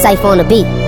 Safe on the beat.